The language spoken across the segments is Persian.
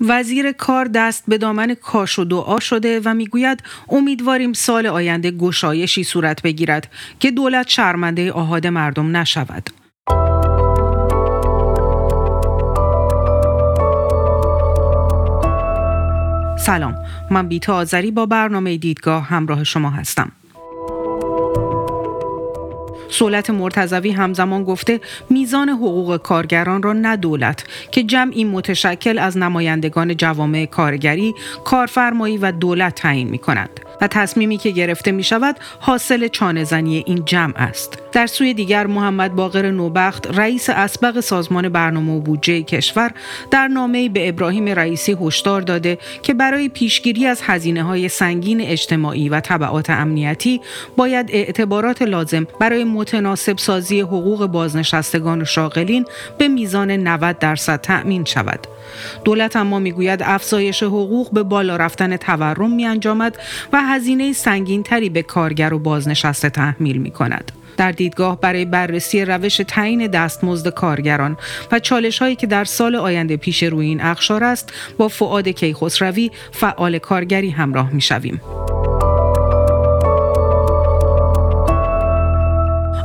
وزیر کار دست به دامن کاش و دعا شده و می‌گوید امیدواریم سال آینده گشایشی صورت بگیرد که دولت شرمنده آهاد مردم نشود. سلام من بیتا آذری با برنامه دیدگاه همراه شما هستم سولت مرتضوی همزمان گفته میزان حقوق کارگران را نه دولت که جمعی متشکل از نمایندگان جوامع کارگری، کارفرمایی و دولت تعیین می کنند. و تصمیمی که گرفته می شود حاصل چانهزنی این جمع است. در سوی دیگر محمد باقر نوبخت رئیس اسبق سازمان برنامه و بودجه کشور در نامه به ابراهیم رئیسی هشدار داده که برای پیشگیری از هزینه های سنگین اجتماعی و طبعات امنیتی باید اعتبارات لازم برای متناسب سازی حقوق بازنشستگان و شاغلین به میزان 90 درصد تأمین شود. دولت اما می‌گوید افزایش حقوق به بالا رفتن تورم می انجامد و هزینه سنگین تری به کارگر و بازنشسته تحمیل می کند. در دیدگاه برای بررسی روش تعیین دستمزد کارگران و چالش هایی که در سال آینده پیش روی این اخشار است با فعاد کیخسروی فعال کارگری همراه می شویم.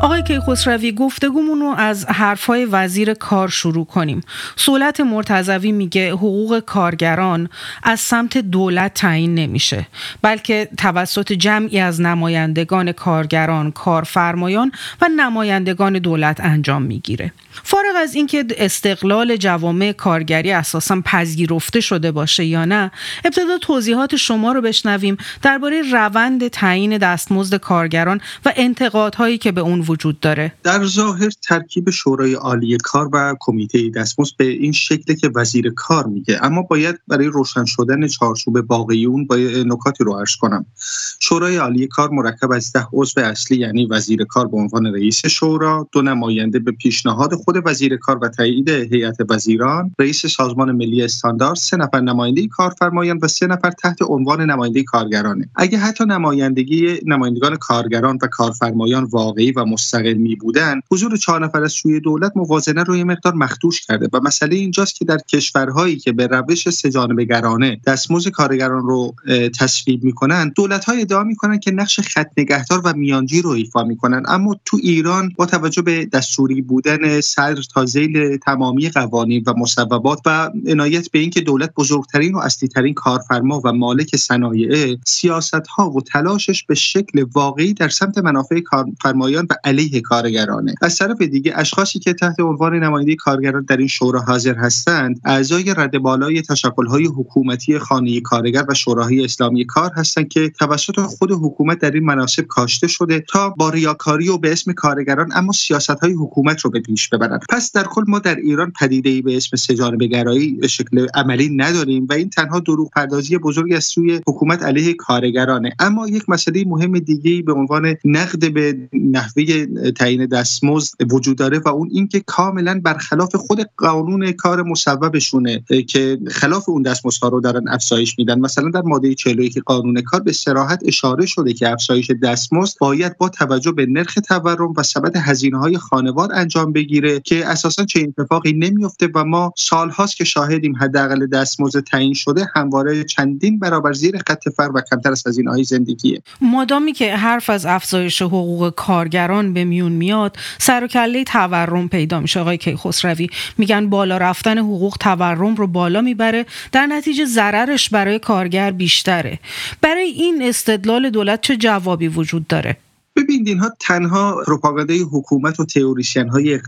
آقای کیخسروی گفتگومون رو از حرفای وزیر کار شروع کنیم. سولت مرتضوی میگه حقوق کارگران از سمت دولت تعیین نمیشه بلکه توسط جمعی از نمایندگان کارگران کارفرمایان و نمایندگان دولت انجام می‌گیره. فارغ از اینکه استقلال جوامع کارگری اساسا پذیرفته شده باشه یا نه ابتدا توضیحات شما رو بشنویم درباره روند تعیین دستمزد کارگران و انتقادهایی که به اون وجود داره؟ در ظاهر ترکیب شورای عالی کار و کمیته دستمزد به این شکل که وزیر کار میگه. اما باید برای روشن شدن چارچوب باقی اون با نکاتی رو عرض کنم. شورای عالی کار مرکب از ده عضو اصلی یعنی وزیر کار به عنوان رئیس شورا دو نماینده به پیشنهاد خود وزیر کار و تایید هیئت وزیران رئیس سازمان ملی استاندارد سه نفر نماینده کارفرمایان و سه نفر تحت عنوان نماینده کارگرانه. اگه حتی نمایندگی نمایندگان کارگران و کارفرمایان واقعی و مستقل بودن حضور چهار نفر از سوی دولت موازنه روی مقدار مخدوش کرده و مسئله اینجاست که در کشورهایی که به روش سه‌جانبه‌گرانه دستمزد کارگران رو تصویب می‌کنن دولت های ادعا می‌کنن که نقش خط نگهدار و میانجی رو ایفا می‌کنن. اما تو ایران با توجه به دستوری بودن صدر تا زیل تمامی قوانین و مصوبات و عنایت به اینکه دولت بزرگترین و اصلیترین کارفرما و مالک صنایع سیاست ها و تلاشش به شکل واقعی در سمت منافع کارفرمایان و علیه کارگرانه. از طرف دیگه اشخاصی که تحت عنوان نماینده کارگران در این شورا حاضر هستند اعضای رد بالای های حکومتی خانه کارگر و شوراهای اسلامی کار هستند که توسط خود حکومت در این مناسب کاشته شده تا با ریاکاری و به اسم کارگران اما سیاست های حکومت رو به پیش ببرند. پس در کل ما در ایران پدیده ای به اسم سه‌جانبه گرایی به شکل عملی نداریم و این تنها دروغ پردازی بزرگی از سوی حکومت علیه کارگرانه. اما یک مسئله مهم دیگه به عنوان نقد به نحوه تعیین دستمزد وجود داره و اون اینکه کاملا برخلاف خود قانون کار مصوبشونه که خلاف اون دستمزدها رو دارن افزایش میدن. مثلا در ماده 41 قانون کار به صراحت اشاره شده که افزایش دستمزد باید با توجه به نرخ تورم و سبد هزینه های خانوار انجام بگیره که اساسا چه اتفاقی نمیفته و ما سالهاست که شاهدیم حداقل دستمزد تعیین شده همواره چندین برابر زیر خط فقر و کمتر از های زندگیه. مادامی که حرف از افزایش حقوق کارگران به میون میاد سر و کله تورم پیدا میشه. آقای کیخسروی میگن بالا رفتن حقوق تورم رو بالا می‌بره در نتیجه ضررش برای کارگر بیشتره. برای این استدلال دولت چه جوابی وجود داره؟ ببینید اینها تنها پروپاگاندای حکومت و تئوریسین های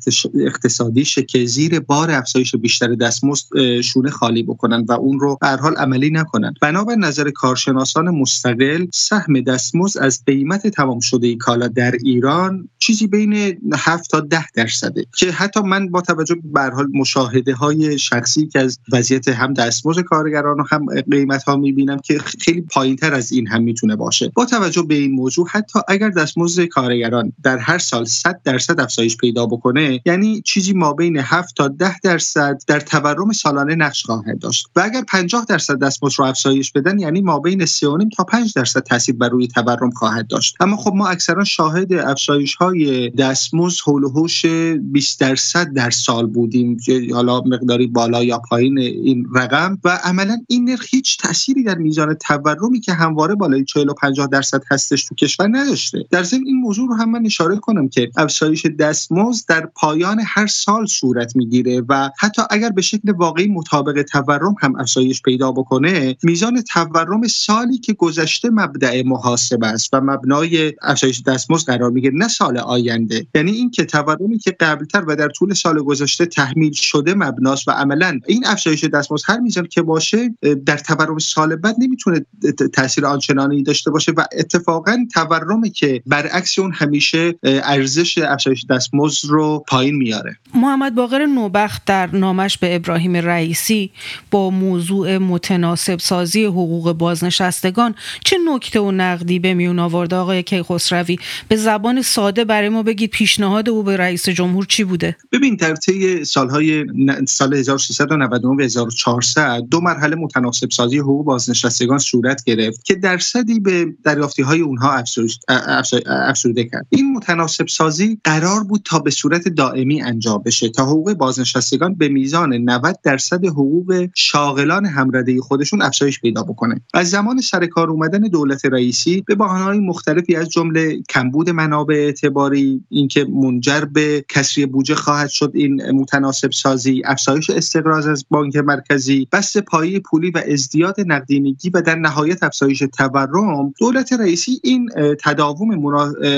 اقتصادی که زیر بار افزایش بیشتر دستمزد شونه خالی بکنن و اون رو به حال عملی نکنن. بنابر نظر کارشناسان مستقل سهم دستمزد از قیمت تمام شده کالا در ایران چیزی بین 7 تا 10 درصده. که حتی من با توجه به حال مشاهده های شخصی که از وضعیت هم دستمزد کارگران و هم قیمت ها می‌بینم که خیلی پایینتر از این هم می‌تونه باشه. با توجه به این موضوع حتی اگر دستمزد کارگران در هر سال 100 درصد افزایش پیدا بکنه یعنی چیزی ما بین 7 تا 10 درصد در تورم سالانه نقش خواهد داشت. و اگر 50 درصد دستمزد رو افزایش بدن یعنی ما بین 3.5 تا 5 درصد تاثیر بر روی تورم خواهد داشت. اما خب ما اکثرا شاهد افزایش های دستمزد حول و حوش 20 درصد در سال بودیم حالا مقداری بالا یا پایین این رقم. و عملا این نرخ هیچ تأثیری در میزان تورمی که همواره بالای 40 و 50 درصد هستش تو کشور نداشته. در ضمن این موضوع رو هم من اشاره کنم که افزایش دستمزد در پایان هر سال صورت می‌گیره و حتی اگر به شکل واقعی مطابق تورم هم افزایش پیدا بکنه میزان تورم سالی که گذشته مبدع محاسبه است و مبنای افزایش دستمزد قرار می‌گیره نه سال آینده. یعنی این که تورمی که قبلتر و در طول سال گذشته تحمیل شده مبناست و عملا این افزایش دستمزد هر میزان که باشه در تورم سال بعد نمی‌تونه تاثیر آنچنانی داشته باشه و اتفاقا تورمی که برعکس اون همیشه ارزش افزایش دستمزد رو پایین میاره. محمد باقر نوبخت در نامش به ابراهیم رئیسی با موضوع متناسب سازی حقوق بازنشستگان چه نکته و نقدی به میون آورده آقای کیخسروی؟ به زبان ساده برای ما بگید پیشنهاد او به رئیس جمهور چی بوده؟ ببین در طی سالهای سال 1399 و 1400 دو مرحله متناسب سازی حقوق بازنشستگان صورت گرفت که درصدی به دریافتی های اونها افزوده کرد. این متناسب سازی قرار بود تا به صورت دائمی انجام بشه تا حقوق بازنشستگان به میزان 90 درصد حقوق شاغلان همرده خودشون افزایش پیدا بکنه. از زمان سر کار اومدن دولت رئیسی به بهانه‌های مختلفی از جمله کمبود منابع اعتباری اینکه منجر به کسری بودجه خواهد شد این متناسب سازی افزایش استقراض از بانک مرکزی بست پایی پولی و ازدیاد نقدینگی و در نهایت افزایش تورم دولت رئیسی این تداوم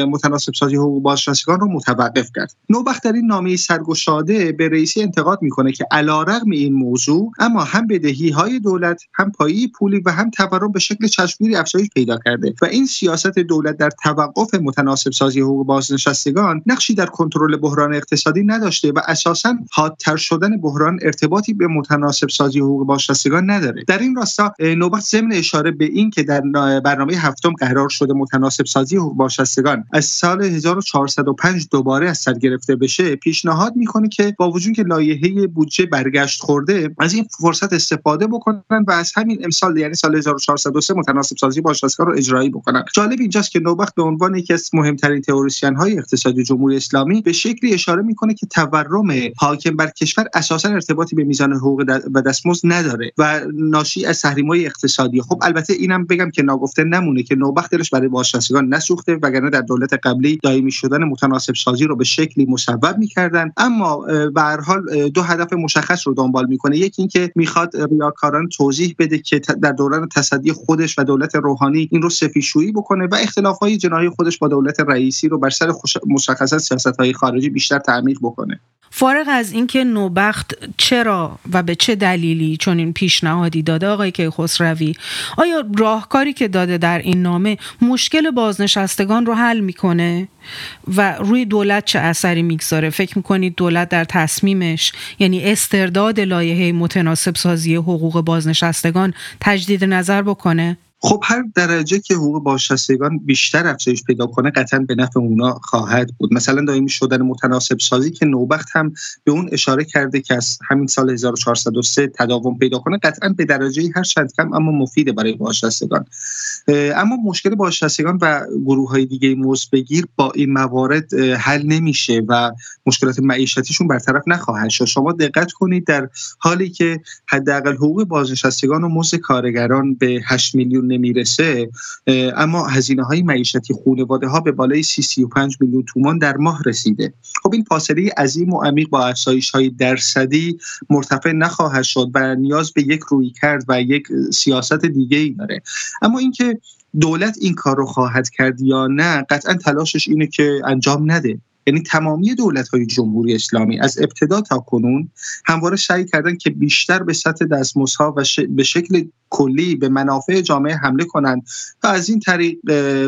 متناسب سازی حقوق بازنشستگان رو متوقف کرد. نوبخت در این نامه سرگشاده به رئیسی انتقاد می‌کنه که علیرغم این موضوع اما هم بدهی های دولت هم پایی پولی و هم تورم به شکل چشمگیری افزایش پیدا کرده و این سیاست دولت در توقف متناسب سازی حقوق بازنشستگان نقشی در کنترل بحران اقتصادی نداشته و اساسا حادتر شدن بحران ارتباطی به متناسب سازی حقوق بازنشستگان نداره. در این راستا نوبت ضمن اشاره به این که در برنامه هفتم قرار شده متناسب سازی حقوق بازنشستگان از سال 1405 دوباره از سر گرفته بشه پیشنهاد می‌کنه که با وجود که لایحه بودجه برگشت خورده از این فرصت استفاده بکنن و از همین امسال یعنی سال 1403 متناسب سازی بازنشستگان رو اجرایی بکنن. جالب اینجاست که نوبخت به عنوان یکی از مهمترین تئوریسین های اقتصادی جمهوری اسلامی به شکلی اشاره می‌کنه که تورم حاکم بر کشور اساسا ارتباطی به میزان حقوق و دستمزد نداره و ناشی از های اقتصادی خب البته اینم بگم که ناگفته نمونه که نوبخت دلش برای بازنشستگان نسوخته وگرنه در دولت قبلی دائمی شدن متناسب سازی رو به شکلی مصوب می‌کردن. اما به هر حال دو هدف مشخص رو دنبال می‌کنه. یکی اینکه می‌خواد ریاکاران توضیح بده که در دوران تصدی خودش و دولت روحانی این رو سفیشویی بکنه و اختلاف های جناحی خودش با دولت رئیسی رو بر سر مشخصات سیاست های خارجی بیشتر تعمیق بکنه. فارغ از اینکه نوبخت چرا و به چه دلیلی چون این پیشنهادی داده آقای کیخسروی آیا راهکاری که داده در این نامه مشکل بازنشستگان رو حل می‌کنه و روی دولت چه اثری می‌گذاره؟ فکر می‌کنید دولت در تصمیمش یعنی استرداد لایحه متناسب سازی حقوق بازنشستگان تجدید نظر بکنه؟ خب هر درجه که حقوق بازنشستگان بیشتر افزایش پیدا کنه قطعا به نفع اونا خواهد بود. مثلا دائمی شدن متناسب سازی که نوبخت هم به اون اشاره کرده که از همین سال 1403 تداوم پیدا کنه قطعا به درجه هر چند کم اما مفیده برای بازنشستگان. اما مشکل بازنشستگان و گروه های دیگه بگیر با این موارد حل نمیشه و مشکلات معیشتیشون برطرف نخواهد شد. شما دقت کنید در حالی که حداقل حقوق بازنشستگان و مزد کارگران به 8 میلیون نمی‌رسه اما هزینه های معیشتی خانواده ها به بالای 30 35 میلیون تومان در ماه رسیده. خب این فاصله عظیم و عمیق با افزایش های درصدی مرتفع نخواهد شد و نیاز به یک روی کرد و یک سیاست دیگه ای داره. اما اینکه دولت این کار رو خواهد کرد یا نه قطعا تلاشش اینه که انجام نده. یعنی تمامی دولت های جمهوری اسلامی از ابتدا تا کنون همواره سعی کردن که بیشتر به سطح دستمزدها و به شکل کلی به منافع جامعه حمله کنند و از این طریق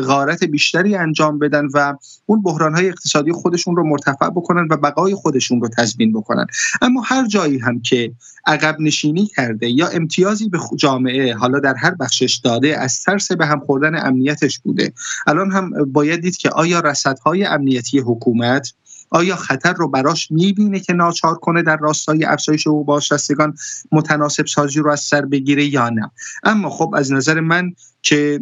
غارت بیشتری انجام بدن و اون بحران های اقتصادی خودشون رو مرتفع بکنن و بقای خودشون رو تضمین بکنن. اما هر جایی هم که عقب نشینی کرده یا امتیازی به جامعه حالا در هر بخشش داده از ترس به هم خوردن امنیتش بوده. الان هم باید دید که آیا رصدهای امنیتی حکومت آیا خطر رو براش می‌بینه که ناچار کنه در راستای افزایش او بازنشستگان متناسب سازی رو از سر بگیره یا نه؟ اما خب از نظر من که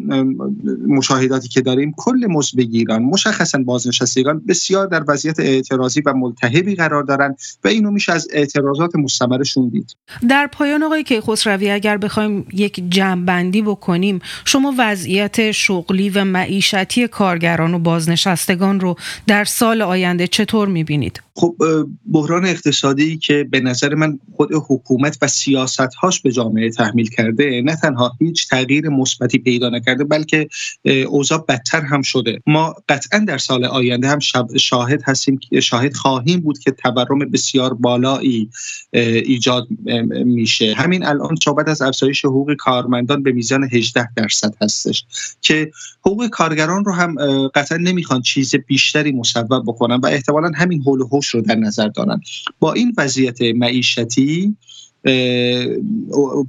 مشاهداتی که داریم کل بگیران مشخصا بازنشستگان بسیار در وضعیت اعتراضی و ملتهبی قرار دارن و اینو میشه از اعتراضات مستمرشون دید در پایان آقای کیخسروی اگر بخوایم یک جمعبندی بکنیم شما وضعیت شغلی و معیشتی کارگران و بازنشستگان رو در سال آینده چطور می‌بینید؟ خب بحران اقتصادی که به نظر من خود حکومت و سیاست هاش به جامعه تحمیل کرده نه تنها هیچ تغییر مثبتی پیدا نکرده بلکه اوضاع بدتر هم شده. ما قطعا در سال آینده هم شاهد هستیم شاهد خواهیم بود که تورم بسیار بالایی ایجاد میشه. همین الان صحبت از افزایش حقوق کارمندان به میزان 18 درصد هستش که حقوق کارگران رو هم قطعا نمی‌خوان چیز بیشتری مصوب بکنن و احتمالا همین حول و رو در نظر دارن. با این وضعیت معیشتی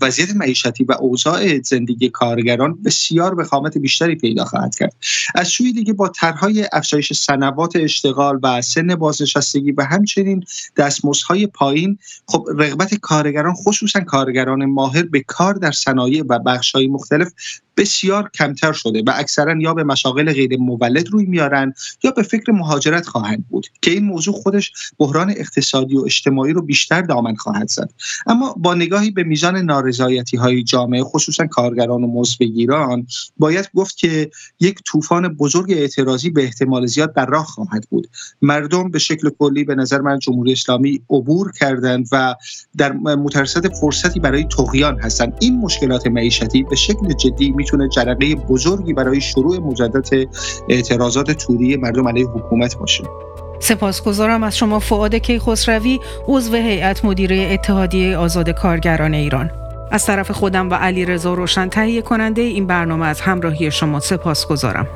وضعیت معیشتی و اوضاع زندگی کارگران بسیار به خامت بیشتری پیدا خواهد کرد. از سوی دیگه با طرحهای افزایش سنوات اشتغال و سن بازنشستگی و همچنین دستمزدهای پایین خب رغبت کارگران خصوصا کارگران ماهر به کار در صنایع و بخشهای مختلف بسیار کمتر شده و اکثرا یا به مشاغل غیر مولد روی میارن یا به فکر مهاجرت خواهند بود که این موضوع خودش بحران اقتصادی و اجتماعی رو بیشتر دامن خواهد زد. اما با نگاهی به میزان نارضایتی های جامعه خصوصا کارگران و مزدگیران باید گفت که یک طوفان بزرگ اعتراضی به احتمال زیاد در راه خواهد بود. مردم به شکل کلی به نظر من جمهوری اسلامی عبور کردند و در مترصد فرصتی برای تقیان هستند. این مشکلات معیشتی به شکل جدی می‌تونه جرقه بزرگی برای شروع مجدد اعتراضات توری مردم علیه حکومت باشه. سپاسگزارم از شما فعاد کیخسروی عضو هیئت مدیره اتحادیه آزاد کارگران ایران. از طرف خودم و علی رضا روشن تهیه کننده این برنامه از همراهی شما سپاسگزارم.